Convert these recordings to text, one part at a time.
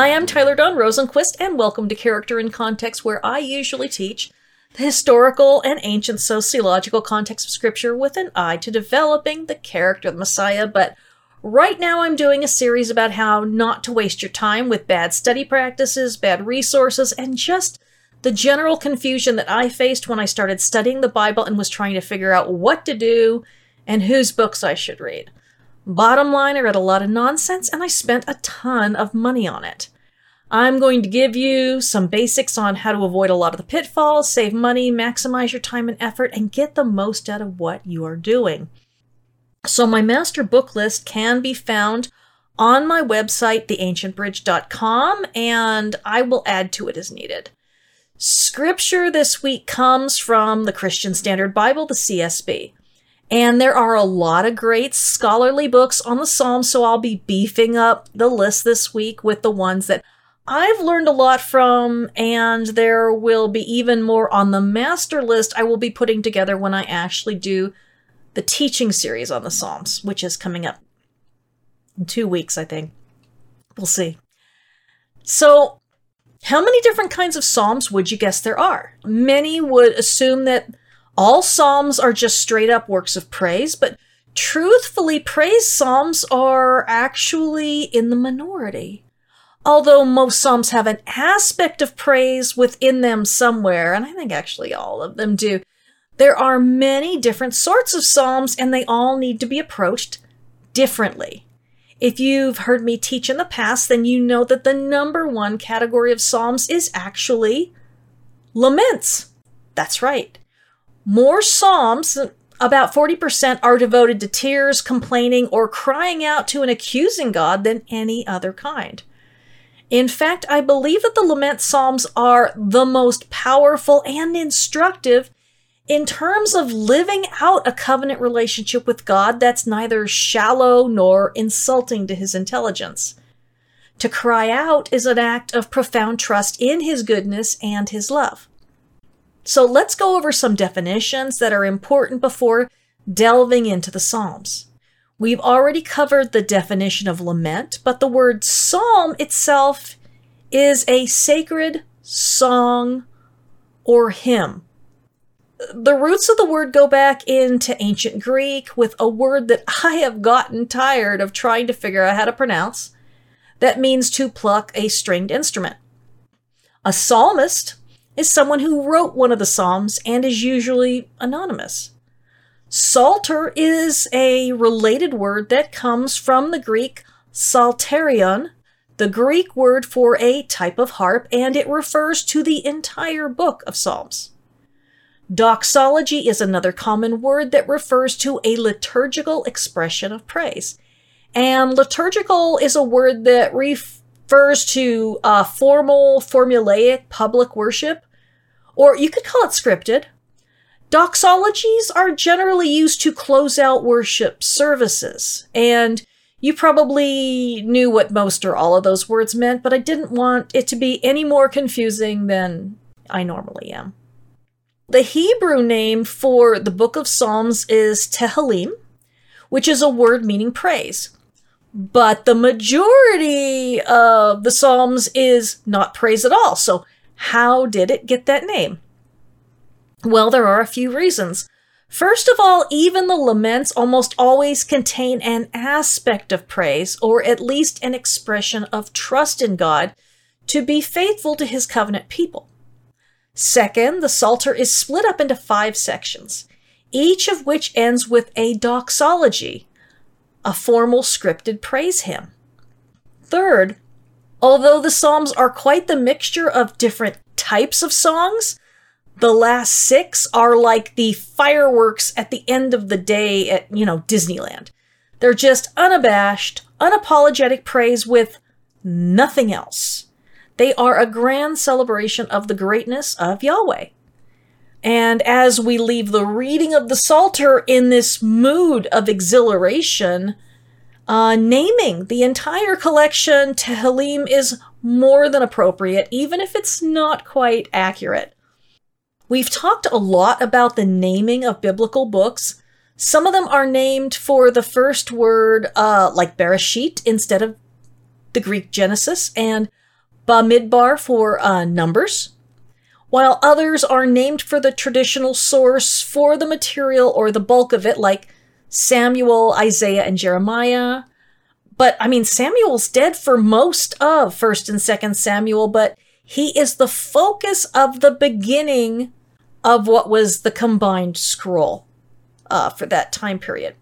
Hi, I'm Tyler Dawn Rosenquist, and welcome to Character in Context, where I usually teach the historical and ancient sociological context of Scripture with an eye to developing the character of the Messiah. But right now, I'm doing a series about how not to waste your time with bad study practices, bad resources, and just the general confusion that I faced when I started studying the Bible and was trying to figure out what to do and whose books I should read. Bottom line, I read a lot of nonsense and I spent a ton of money on it. I'm going to give you some basics on how to avoid a lot of the pitfalls, save money, maximize your time and effort, and get the most out of what you are doing. So, my master book list can be found on my website, theancientbridge.com, and I will add to it as needed. Scripture this week comes from the Christian Standard Bible, the CSB. And there are a lot of great scholarly books on the Psalms, so I'll be beefing up the list this week with the ones that I've learned a lot from, and there will be even more on the master list I will be putting together when I actually do the teaching series on the Psalms, which is coming up in two weeks, I think. We'll see. So, how many different kinds of Psalms would you guess there are? Many would assume that all Psalms are just straight up works of praise, but truthfully, praise Psalms are actually in the minority. Although most Psalms have an aspect of praise within them somewhere, and I think actually all of them do, there are many different sorts of Psalms and they all need to be approached differently. If you've heard me teach in the past, then you know that the number one category of Psalms is actually laments. That's right. More Psalms, about 40%, are devoted to tears, complaining, or crying out to an accusing God than any other kind. In fact, I believe that the lament Psalms are the most powerful and instructive in terms of living out a covenant relationship with God that's neither shallow nor insulting to his intelligence. To cry out is an act of profound trust in his goodness and his love. So let's go over some definitions that are important before delving into the Psalms. We've already covered the definition of lament, but the word psalm itself is a sacred song or hymn. The roots of the word go back into ancient Greek with a word that I have gotten tired of trying to figure out how to pronounce. That means to pluck a stringed instrument. A psalmist is someone who wrote one of the Psalms and is usually anonymous. Psalter is a related word that comes from the Greek psalterion, the Greek word for a type of harp, and it refers to the entire book of Psalms. Doxology is another common word that refers to a liturgical expression of praise. And liturgical is a word that refers to a formal, formulaic public worship or you could call it scripted. Doxologies are generally used to close out worship services, and you probably knew what most or all of those words meant, but I didn't want it to be any more confusing than I normally am. The Hebrew name for the book of Psalms is Tehillim, which is a word meaning praise. But the majority of the Psalms is not praise at all. So how did it get that name? Well, there are a few reasons. First of all, even the laments almost always contain an aspect of praise, or at least an expression of trust in God to be faithful to his covenant people. Second, the Psalter is split up into five sections, each of which ends with a doxology, a formal scripted praise hymn. Third, Although the Psalms are quite the mixture of different types of songs, the last six are like the fireworks at the end of the day at, you know, Disneyland. They're just unabashed, unapologetic praise with nothing else. They are a grand celebration of the greatness of Yahweh. And as we leave the reading of the Psalter in this mood of exhilaration, uh, naming the entire collection Tehillim is more than appropriate, even if it's not quite accurate. We've talked a lot about the naming of biblical books. Some of them are named for the first word, uh, like Bereshit, instead of the Greek Genesis, and Bamidbar for uh, numbers, while others are named for the traditional source for the material or the bulk of it, like Samuel, Isaiah, and Jeremiah. But I mean, Samuel's dead for most of 1st and 2nd Samuel, but he is the focus of the beginning of what was the combined scroll uh, for that time period.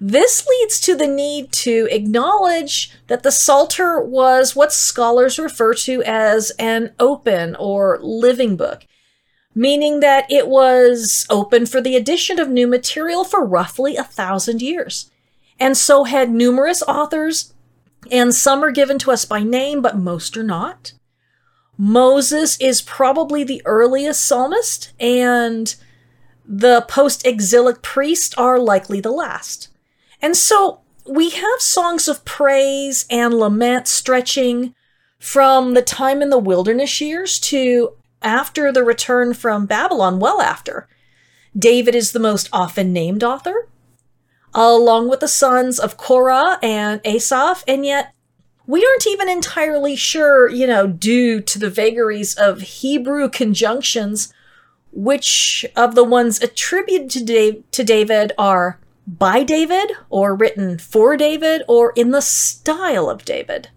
This leads to the need to acknowledge that the Psalter was what scholars refer to as an open or living book, meaning that it was open for the addition of new material for roughly a thousand years, and so had numerous authors, and some are given to us by name, but most are not. Moses is probably the earliest psalmist, and the post exilic priests are likely the last. And so we have songs of praise and lament stretching from the time in the wilderness years to after the return from Babylon, well after. David is the most often named author, along with the sons of Korah and Asaph, and yet we aren't even entirely sure, you know, due to the vagaries of Hebrew conjunctions, which of the ones attributed to, Dave, to David are by David, or written for David, or in the style of David.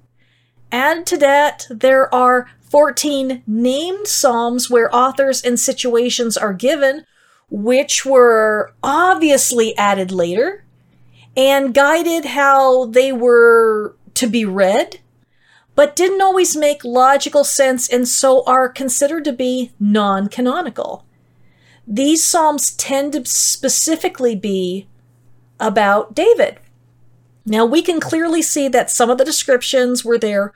Add to that, there are 14 named Psalms where authors and situations are given, which were obviously added later and guided how they were to be read, but didn't always make logical sense and so are considered to be non canonical. These Psalms tend to specifically be about David. Now, we can clearly see that some of the descriptions were there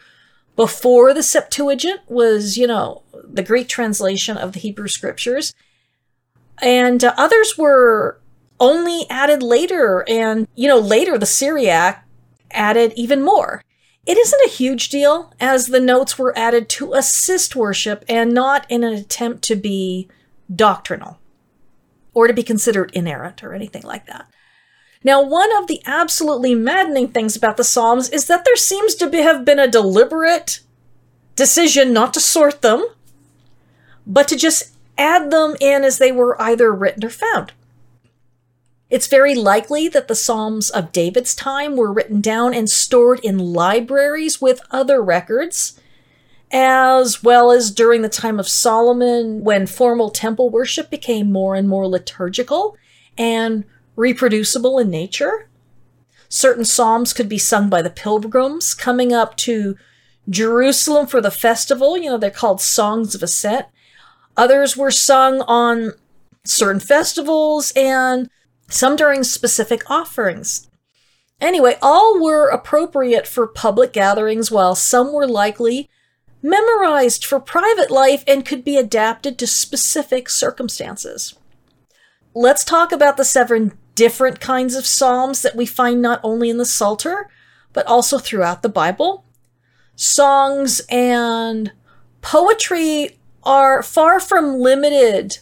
before the Septuagint was, you know, the Greek translation of the Hebrew scriptures, and uh, others were only added later, and, you know, later the Syriac added even more. It isn't a huge deal, as the notes were added to assist worship and not in an attempt to be doctrinal or to be considered inerrant or anything like that. Now, one of the absolutely maddening things about the Psalms is that there seems to be, have been a deliberate decision not to sort them, but to just add them in as they were either written or found. It's very likely that the Psalms of David's time were written down and stored in libraries with other records, as well as during the time of Solomon when formal temple worship became more and more liturgical and reproducible in nature. Certain psalms could be sung by the pilgrims coming up to Jerusalem for the festival. You know, they're called songs of ascent. Others were sung on certain festivals and some during specific offerings. Anyway, all were appropriate for public gatherings, while some were likely memorized for private life and could be adapted to specific circumstances. Let's talk about the seven different kinds of psalms that we find not only in the Psalter, but also throughout the Bible. Songs and poetry are far from limited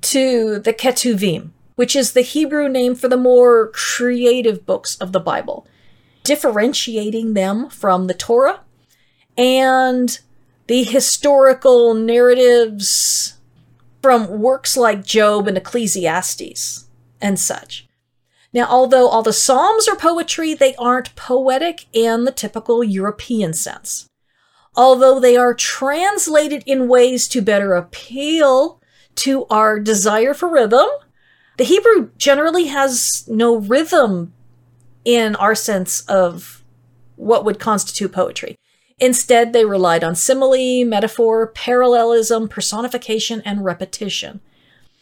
to the Ketuvim, which is the Hebrew name for the more creative books of the Bible, differentiating them from the Torah and the historical narratives from works like Job and Ecclesiastes and such. Now, although all the Psalms are poetry, they aren't poetic in the typical European sense. Although they are translated in ways to better appeal to our desire for rhythm, the Hebrew generally has no rhythm in our sense of what would constitute poetry. Instead, they relied on simile, metaphor, parallelism, personification, and repetition.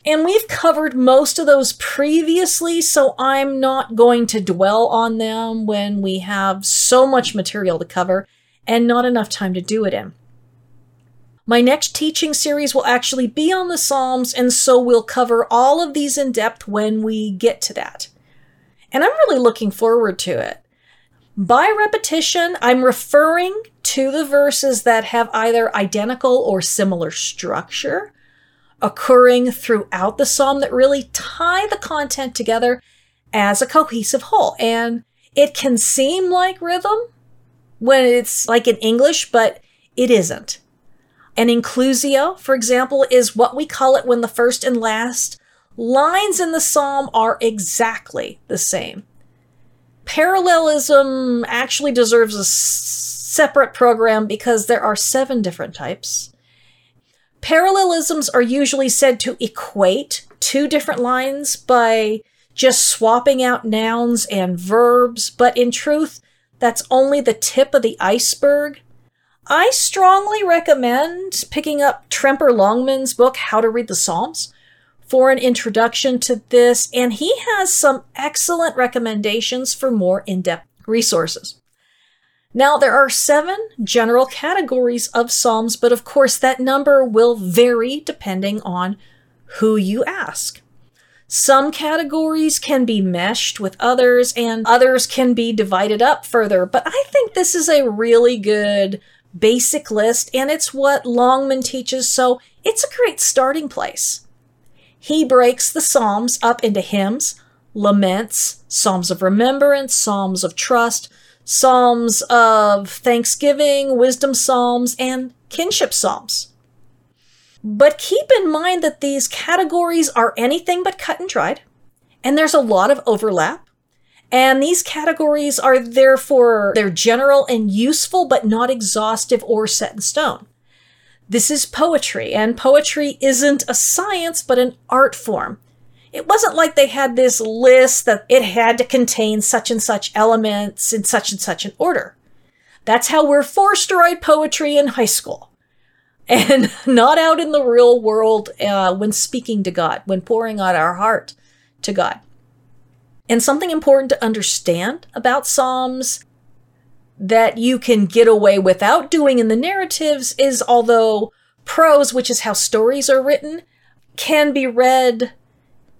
And we've covered most of those previously, so I'm not going to dwell on them when we have so much material to cover and not enough time to do it in. My next teaching series will actually be on the Psalms, and so we'll cover all of these in depth when we get to that. And I'm really looking forward to it. By repetition, I'm referring to the verses that have either identical or similar structure occurring throughout the psalm that really tie the content together as a cohesive whole. And it can seem like rhythm when it's like in English, but it isn't. An inclusio, for example, is what we call it when the first and last lines in the psalm are exactly the same. Parallelism actually deserves a separate program because there are seven different types. Parallelisms are usually said to equate two different lines by just swapping out nouns and verbs, but in truth, that's only the tip of the iceberg. I strongly recommend picking up Tremper Longman's book, How to Read the Psalms, for an introduction to this, and he has some excellent recommendations for more in depth resources. Now, there are seven general categories of Psalms, but of course, that number will vary depending on who you ask. Some categories can be meshed with others, and others can be divided up further, but I think this is a really good basic list, and it's what Longman teaches, so it's a great starting place. He breaks the Psalms up into hymns, laments, psalms of remembrance, psalms of trust, psalms of thanksgiving, wisdom psalms, and kingship psalms. But keep in mind that these categories are anything but cut and dried, and there's a lot of overlap. And these categories are therefore they're general and useful, but not exhaustive or set in stone. This is poetry, and poetry isn't a science, but an art form. It wasn't like they had this list that it had to contain such and such elements in such and such an order. That's how we're forced to write poetry in high school and not out in the real world uh, when speaking to God, when pouring out our heart to God. And something important to understand about Psalms that you can get away without doing in the narratives is although prose, which is how stories are written, can be read,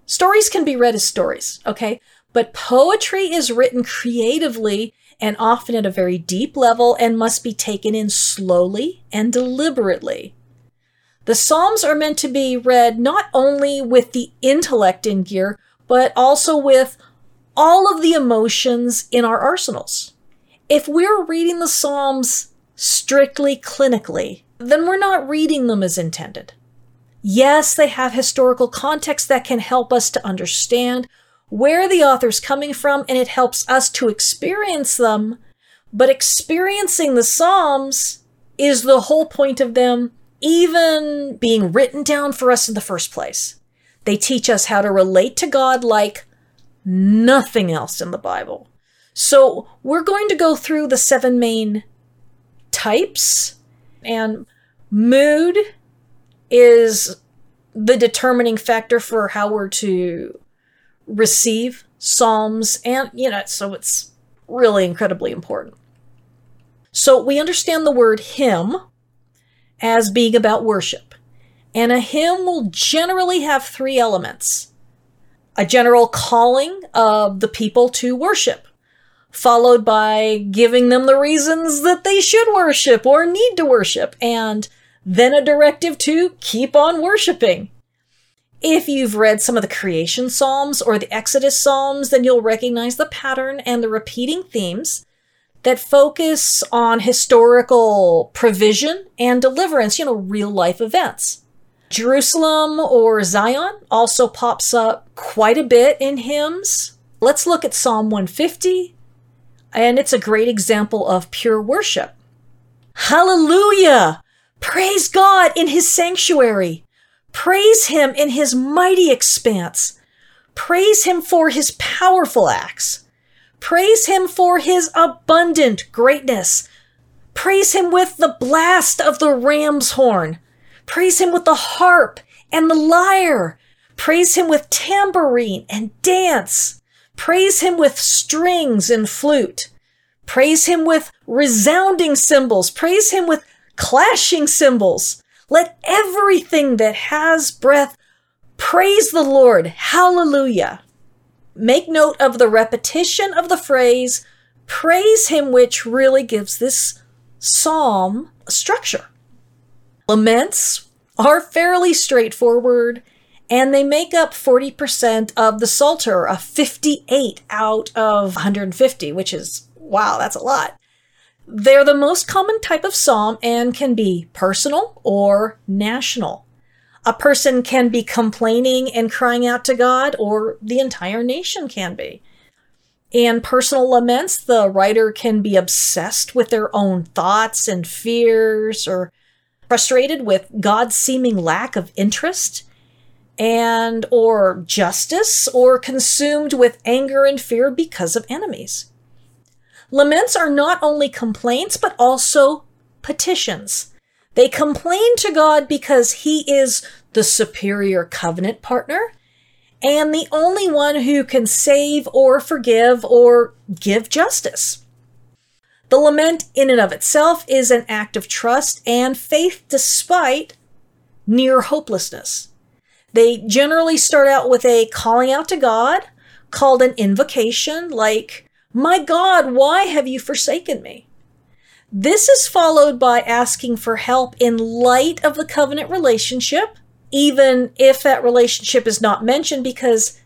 stories can be read as stories, okay? But poetry is written creatively and often at a very deep level and must be taken in slowly and deliberately. The Psalms are meant to be read not only with the intellect in gear, but also with all of the emotions in our arsenals. If we're reading the Psalms strictly clinically, then we're not reading them as intended. Yes, they have historical context that can help us to understand where the author's coming from, and it helps us to experience them. But experiencing the Psalms is the whole point of them, even being written down for us in the first place. They teach us how to relate to God like nothing else in the Bible. So we're going to go through the seven main types, and mood is the determining factor for how we're to receive psalms and you know so it's really incredibly important. So we understand the word hymn as being about worship and a hymn will generally have three elements a general calling of the people to worship followed by giving them the reasons that they should worship or need to worship and then a directive to keep on worshiping if you've read some of the creation psalms or the Exodus psalms, then you'll recognize the pattern and the repeating themes that focus on historical provision and deliverance, you know, real life events. Jerusalem or Zion also pops up quite a bit in hymns. Let's look at Psalm 150, and it's a great example of pure worship. Hallelujah! Praise God in his sanctuary. Praise him in his mighty expanse. Praise him for his powerful acts. Praise him for his abundant greatness. Praise him with the blast of the ram's horn. Praise him with the harp and the lyre. Praise him with tambourine and dance. Praise him with strings and flute. Praise him with resounding cymbals. Praise him with clashing cymbals. Let everything that has breath praise the Lord. Hallelujah. Make note of the repetition of the phrase, praise him, which really gives this psalm structure. Laments are fairly straightforward and they make up 40% of the Psalter, a 58 out of 150, which is, wow, that's a lot. They're the most common type of psalm and can be personal or national. A person can be complaining and crying out to God, or the entire nation can be. In personal laments, the writer can be obsessed with their own thoughts and fears, or frustrated with God's seeming lack of interest and or justice or consumed with anger and fear because of enemies. Laments are not only complaints but also petitions. They complain to God because he is the superior covenant partner and the only one who can save or forgive or give justice. The lament in and of itself is an act of trust and faith despite near hopelessness. They generally start out with a calling out to God called an invocation, like, My God, why have you forsaken me? This is followed by asking for help in light of the covenant relationship, even if that relationship is not mentioned, because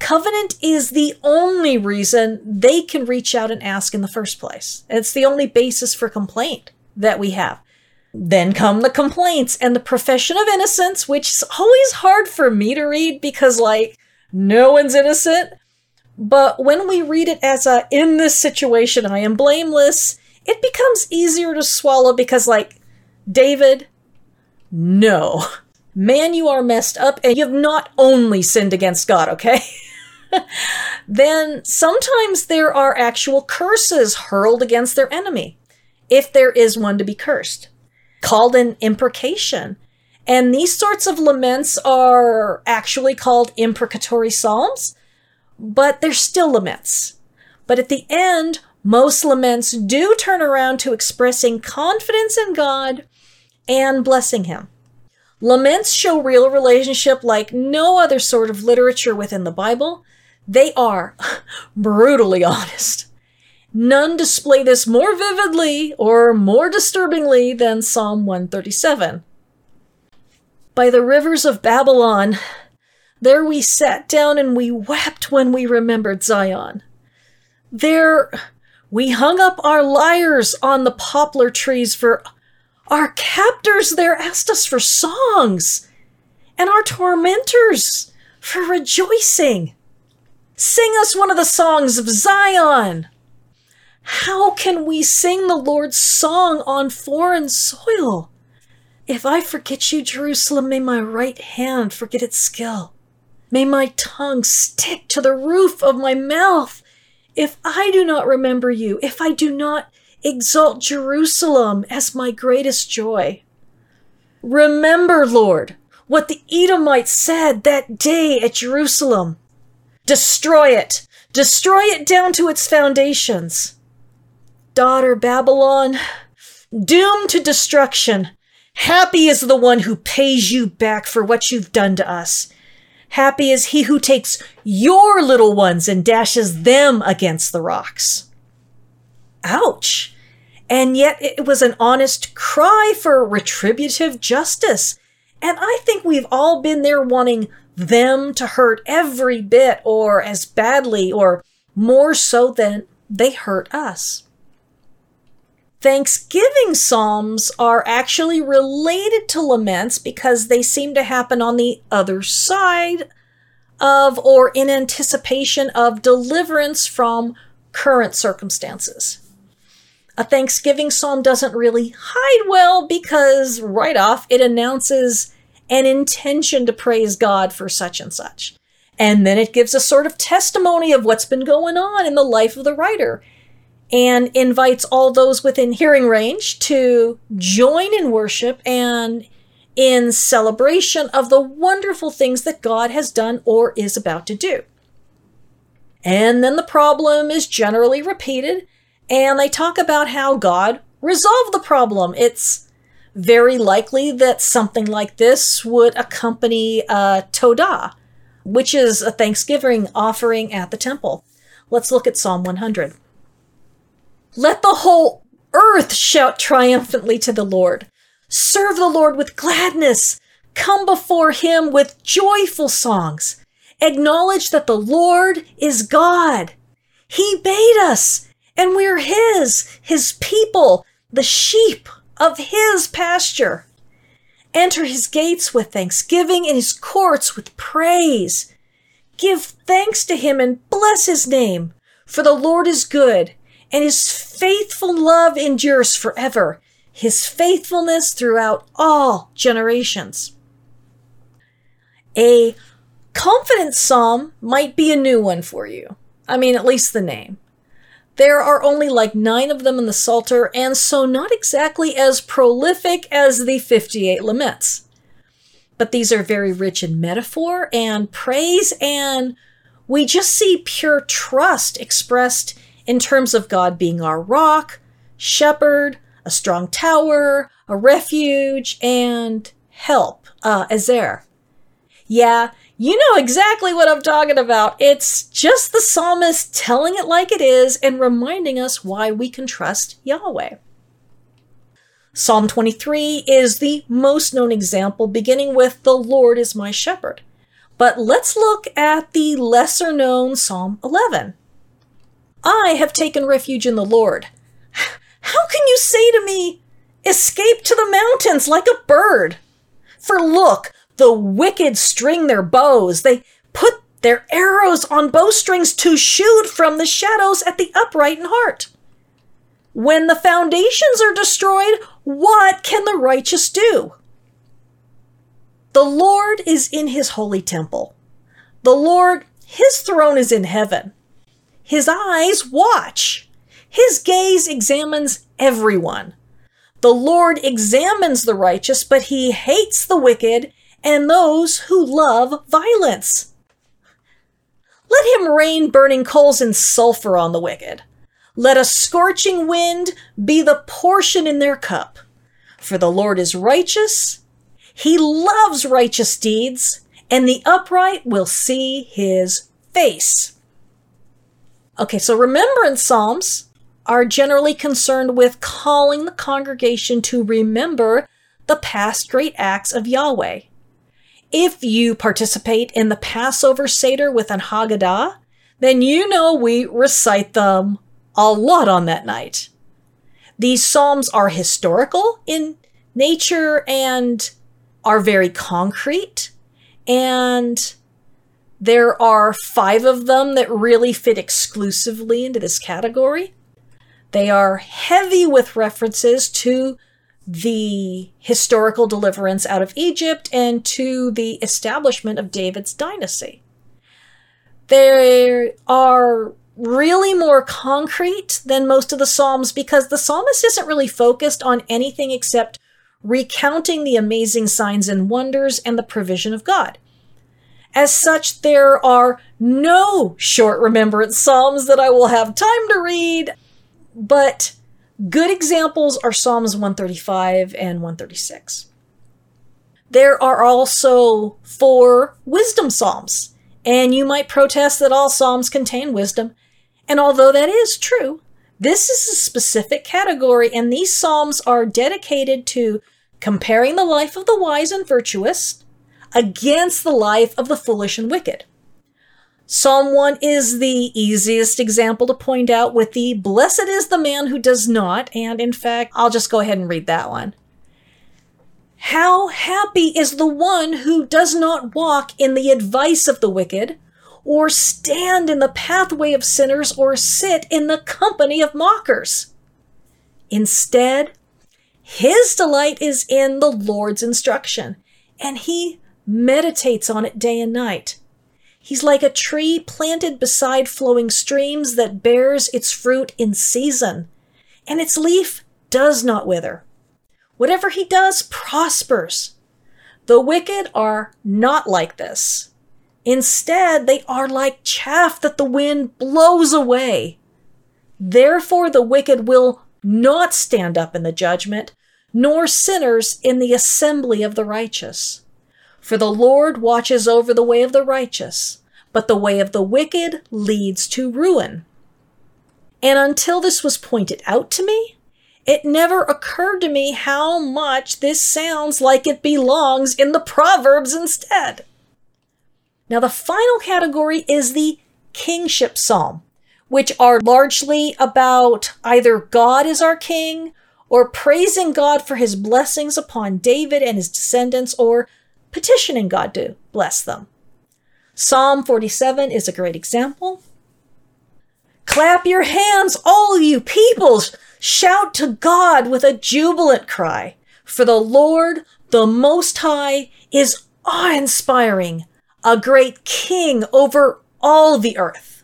covenant is the only reason they can reach out and ask in the first place. It's the only basis for complaint that we have. Then come the complaints and the profession of innocence, which is always hard for me to read because, like, no one's innocent. But when we read it as a, in this situation, I am blameless, it becomes easier to swallow because, like, David, no. Man, you are messed up and you have not only sinned against God, okay? then sometimes there are actual curses hurled against their enemy, if there is one to be cursed, called an imprecation. And these sorts of laments are actually called imprecatory psalms, but they're still laments. But at the end, most laments do turn around to expressing confidence in God and blessing Him. Laments show real relationship like no other sort of literature within the Bible. They are brutally honest. None display this more vividly or more disturbingly than Psalm 137. By the rivers of Babylon, there we sat down and we wept when we remembered Zion. There we hung up our lyres on the poplar trees, for our captors there asked us for songs, and our tormentors for rejoicing. Sing us one of the songs of Zion. How can we sing the Lord's song on foreign soil? If I forget you, Jerusalem, may my right hand forget its skill. May my tongue stick to the roof of my mouth if I do not remember you, if I do not exalt Jerusalem as my greatest joy. Remember, Lord, what the Edomites said that day at Jerusalem. Destroy it! Destroy it down to its foundations. Daughter Babylon, doomed to destruction, happy is the one who pays you back for what you've done to us. Happy is he who takes your little ones and dashes them against the rocks. Ouch! And yet it was an honest cry for retributive justice. And I think we've all been there wanting them to hurt every bit or as badly or more so than they hurt us. Thanksgiving psalms are actually related to laments because they seem to happen on the other side of or in anticipation of deliverance from current circumstances. A Thanksgiving psalm doesn't really hide well because right off it announces an intention to praise God for such and such. And then it gives a sort of testimony of what's been going on in the life of the writer and invites all those within hearing range to join in worship and in celebration of the wonderful things that God has done or is about to do. And then the problem is generally repeated, and they talk about how God resolved the problem. It's very likely that something like this would accompany a Todah, which is a Thanksgiving offering at the temple. Let's look at Psalm 100. Let the whole earth shout triumphantly to the Lord. Serve the Lord with gladness. Come before him with joyful songs. Acknowledge that the Lord is God. He made us, And we're His, His people, the sheep of His pasture. Enter His gates with thanksgiving and His courts with praise. Give thanks to Him and bless His name, for the Lord is good, and His faithful love endures forever, His faithfulness throughout all generations. A confident psalm might be a new one for you. I mean, at least the name. There are only like nine of them in the Psalter, and so not exactly as prolific as the 58 Laments. But these are very rich in metaphor and praise, and we just see pure trust expressed in terms of God being our rock, shepherd, a strong tower, a refuge, and help, uh, Ezer. Yeah, you know exactly what I'm talking about. It's just the psalmist telling it like it is and reminding us why we can trust Yahweh. Psalm 23 is the most known example, beginning with, The Lord is my shepherd. But let's look at the lesser known Psalm 11. I have taken refuge in the Lord. How can you say to me, Escape to the mountains like a bird? For look, the wicked string their bows. They put their arrows on bowstrings to shoot from the shadows at the upright in heart. When the foundations are destroyed, what can the righteous do? The Lord is in his holy temple. The Lord, his throne is in heaven. His eyes watch. His gaze examines everyone. The Lord examines the righteous, but he hates the wicked and those who love violence. Let him rain burning coals and sulfur on the wicked. Let a scorching wind be the portion in their cup. For the Lord is righteous, he loves righteous deeds, and the upright will see his face. Okay, so remembrance psalms are generally concerned with calling the congregation to remember the past great acts of Yahweh. If you participate in the Passover Seder with an Haggadah, then you know we recite them a lot on that night. These Psalms are historical in nature and are very concrete. And there are five of them that really fit exclusively into this category. They are heavy with references to the historical deliverance out of Egypt and to the establishment of David's dynasty. They are really more concrete than most of the Psalms because the psalmist isn't really focused on anything except recounting the amazing signs and wonders and the provision of God. As such, there are no short remembrance Psalms that I will have time to read, but Good examples are Psalms 135 and 136. There are also four wisdom psalms, and you might protest that all psalms contain wisdom. And although that is true, this is a specific category, and these psalms are dedicated to comparing the life of the wise and virtuous against the life of the foolish and wicked. Psalm 1 is the easiest example to point out with the blessed is the man who does not, and in fact, I'll just go ahead and read that one. How happy is the one who does not walk in the advice of the wicked, or stand in the pathway of sinners, or sit in the company of mockers. Instead, his delight is in the Lord's instruction, and he meditates on it day and night. He's like a tree planted beside flowing streams that bears its fruit in season, and its leaf does not wither. Whatever he does prospers. The wicked are not like this. Instead, they are like chaff that the wind blows away. Therefore, the wicked will not stand up in the judgment, nor sinners in the assembly of the righteous. For the Lord watches over the way of the righteous, but the way of the wicked leads to ruin. And until this was pointed out to me, it never occurred to me how much this sounds like it belongs in the Proverbs instead. Now, the final category is the kingship psalm, which are largely about either God is our king, or praising God for his blessings upon David and his descendants, or petitioning God to bless them. Psalm 47 is a great example. Clap your hands, all you peoples! Shout to God with a jubilant cry, for the Lord, the Most High, is awe inspiring, a great king over all the earth.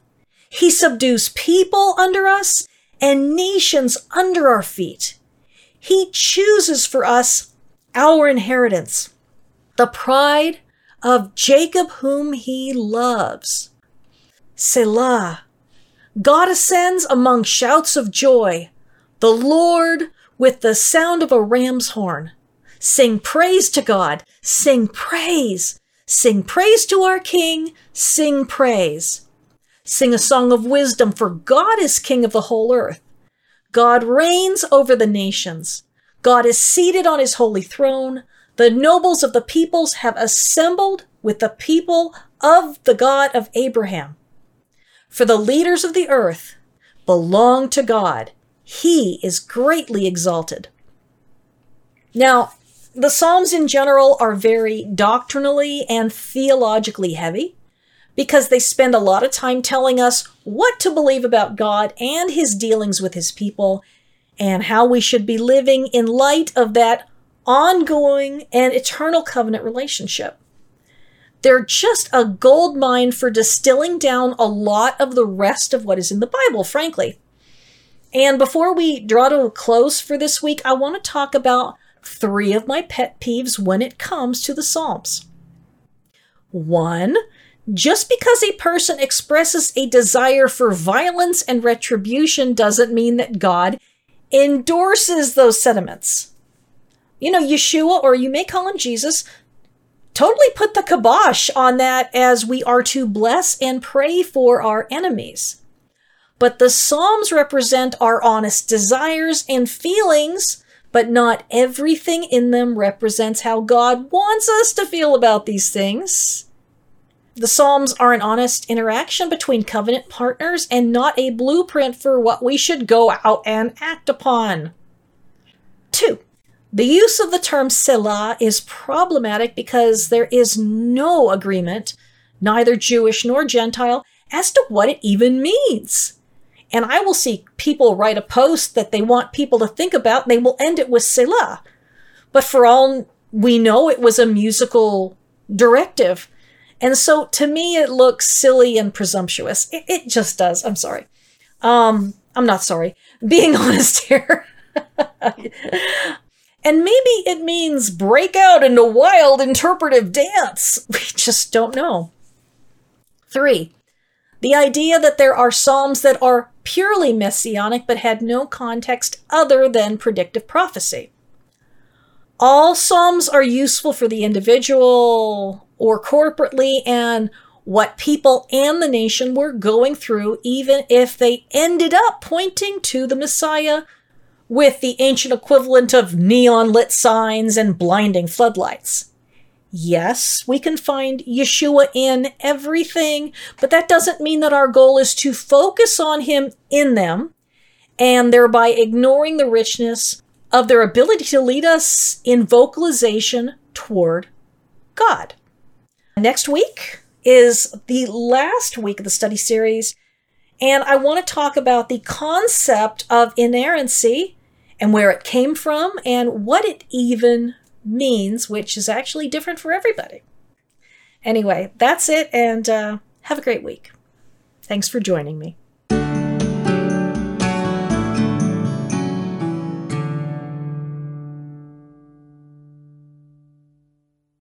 He subdues people under us and nations under our feet. He chooses for us our inheritance, the pride of Jacob whom he loves. Selah. God ascends among shouts of joy, the Lord with the sound of a ram's horn. Sing praise to God, sing praise, sing praise to our King, sing praise. Sing a song of wisdom, for God is King of the whole earth. God reigns over the nations. God is seated on his holy throne. The nobles of the peoples have assembled with the people of the God of Abraham. For the leaders of the earth belong to God. He is greatly exalted. Now, the Psalms in general are very doctrinally and theologically heavy because they spend a lot of time telling us what to believe about God and his dealings with his people and how we should be living in light of that ongoing and eternal covenant relationship. They're just a gold mine for distilling down a lot of the rest of what is in the Bible, frankly. And before we draw to a close for this week, I want to talk about three of my pet peeves when it comes to the Psalms. One, just because a person expresses a desire for violence and retribution doesn't mean that God endorses those sentiments. You know, Yeshua, or you may call him Jesus, totally put the kibosh on that as we are to bless and pray for our enemies. But the Psalms represent our honest desires and feelings, but not everything in them represents how God wants us to feel about these things. The Psalms are an honest interaction between covenant partners and not a blueprint for what we should go out and act upon. 2. The use of the term Selah is problematic because there is no agreement, neither Jewish nor Gentile, as to what it even means. And I will see people write a post that they want people to think about, and they will end it with Selah. But for all we know, it was a musical directive and so to me, it looks silly and presumptuous. It, it just does. I'm sorry. Um, I'm not sorry. Being honest here. And maybe it means break out into wild interpretive dance. We just don't know. Three, the idea that there are psalms that are purely messianic but had no context other than predictive prophecy. All psalms are useful for the individual, or corporately and what people and the nation were going through, even if they ended up pointing to the Messiah with the ancient equivalent of neon lit signs and blinding floodlights. Yes, we can find Yeshua in everything, but that doesn't mean that our goal is to focus on him in them and thereby ignoring the richness of their ability to lead us in vocalization toward God. Next week is the last week of the study series, and I want to talk about the concept of inerrancy and where it came from and what it even means, which is actually different for everybody. Anyway, that's it, and uh, have a great week. Thanks for joining me.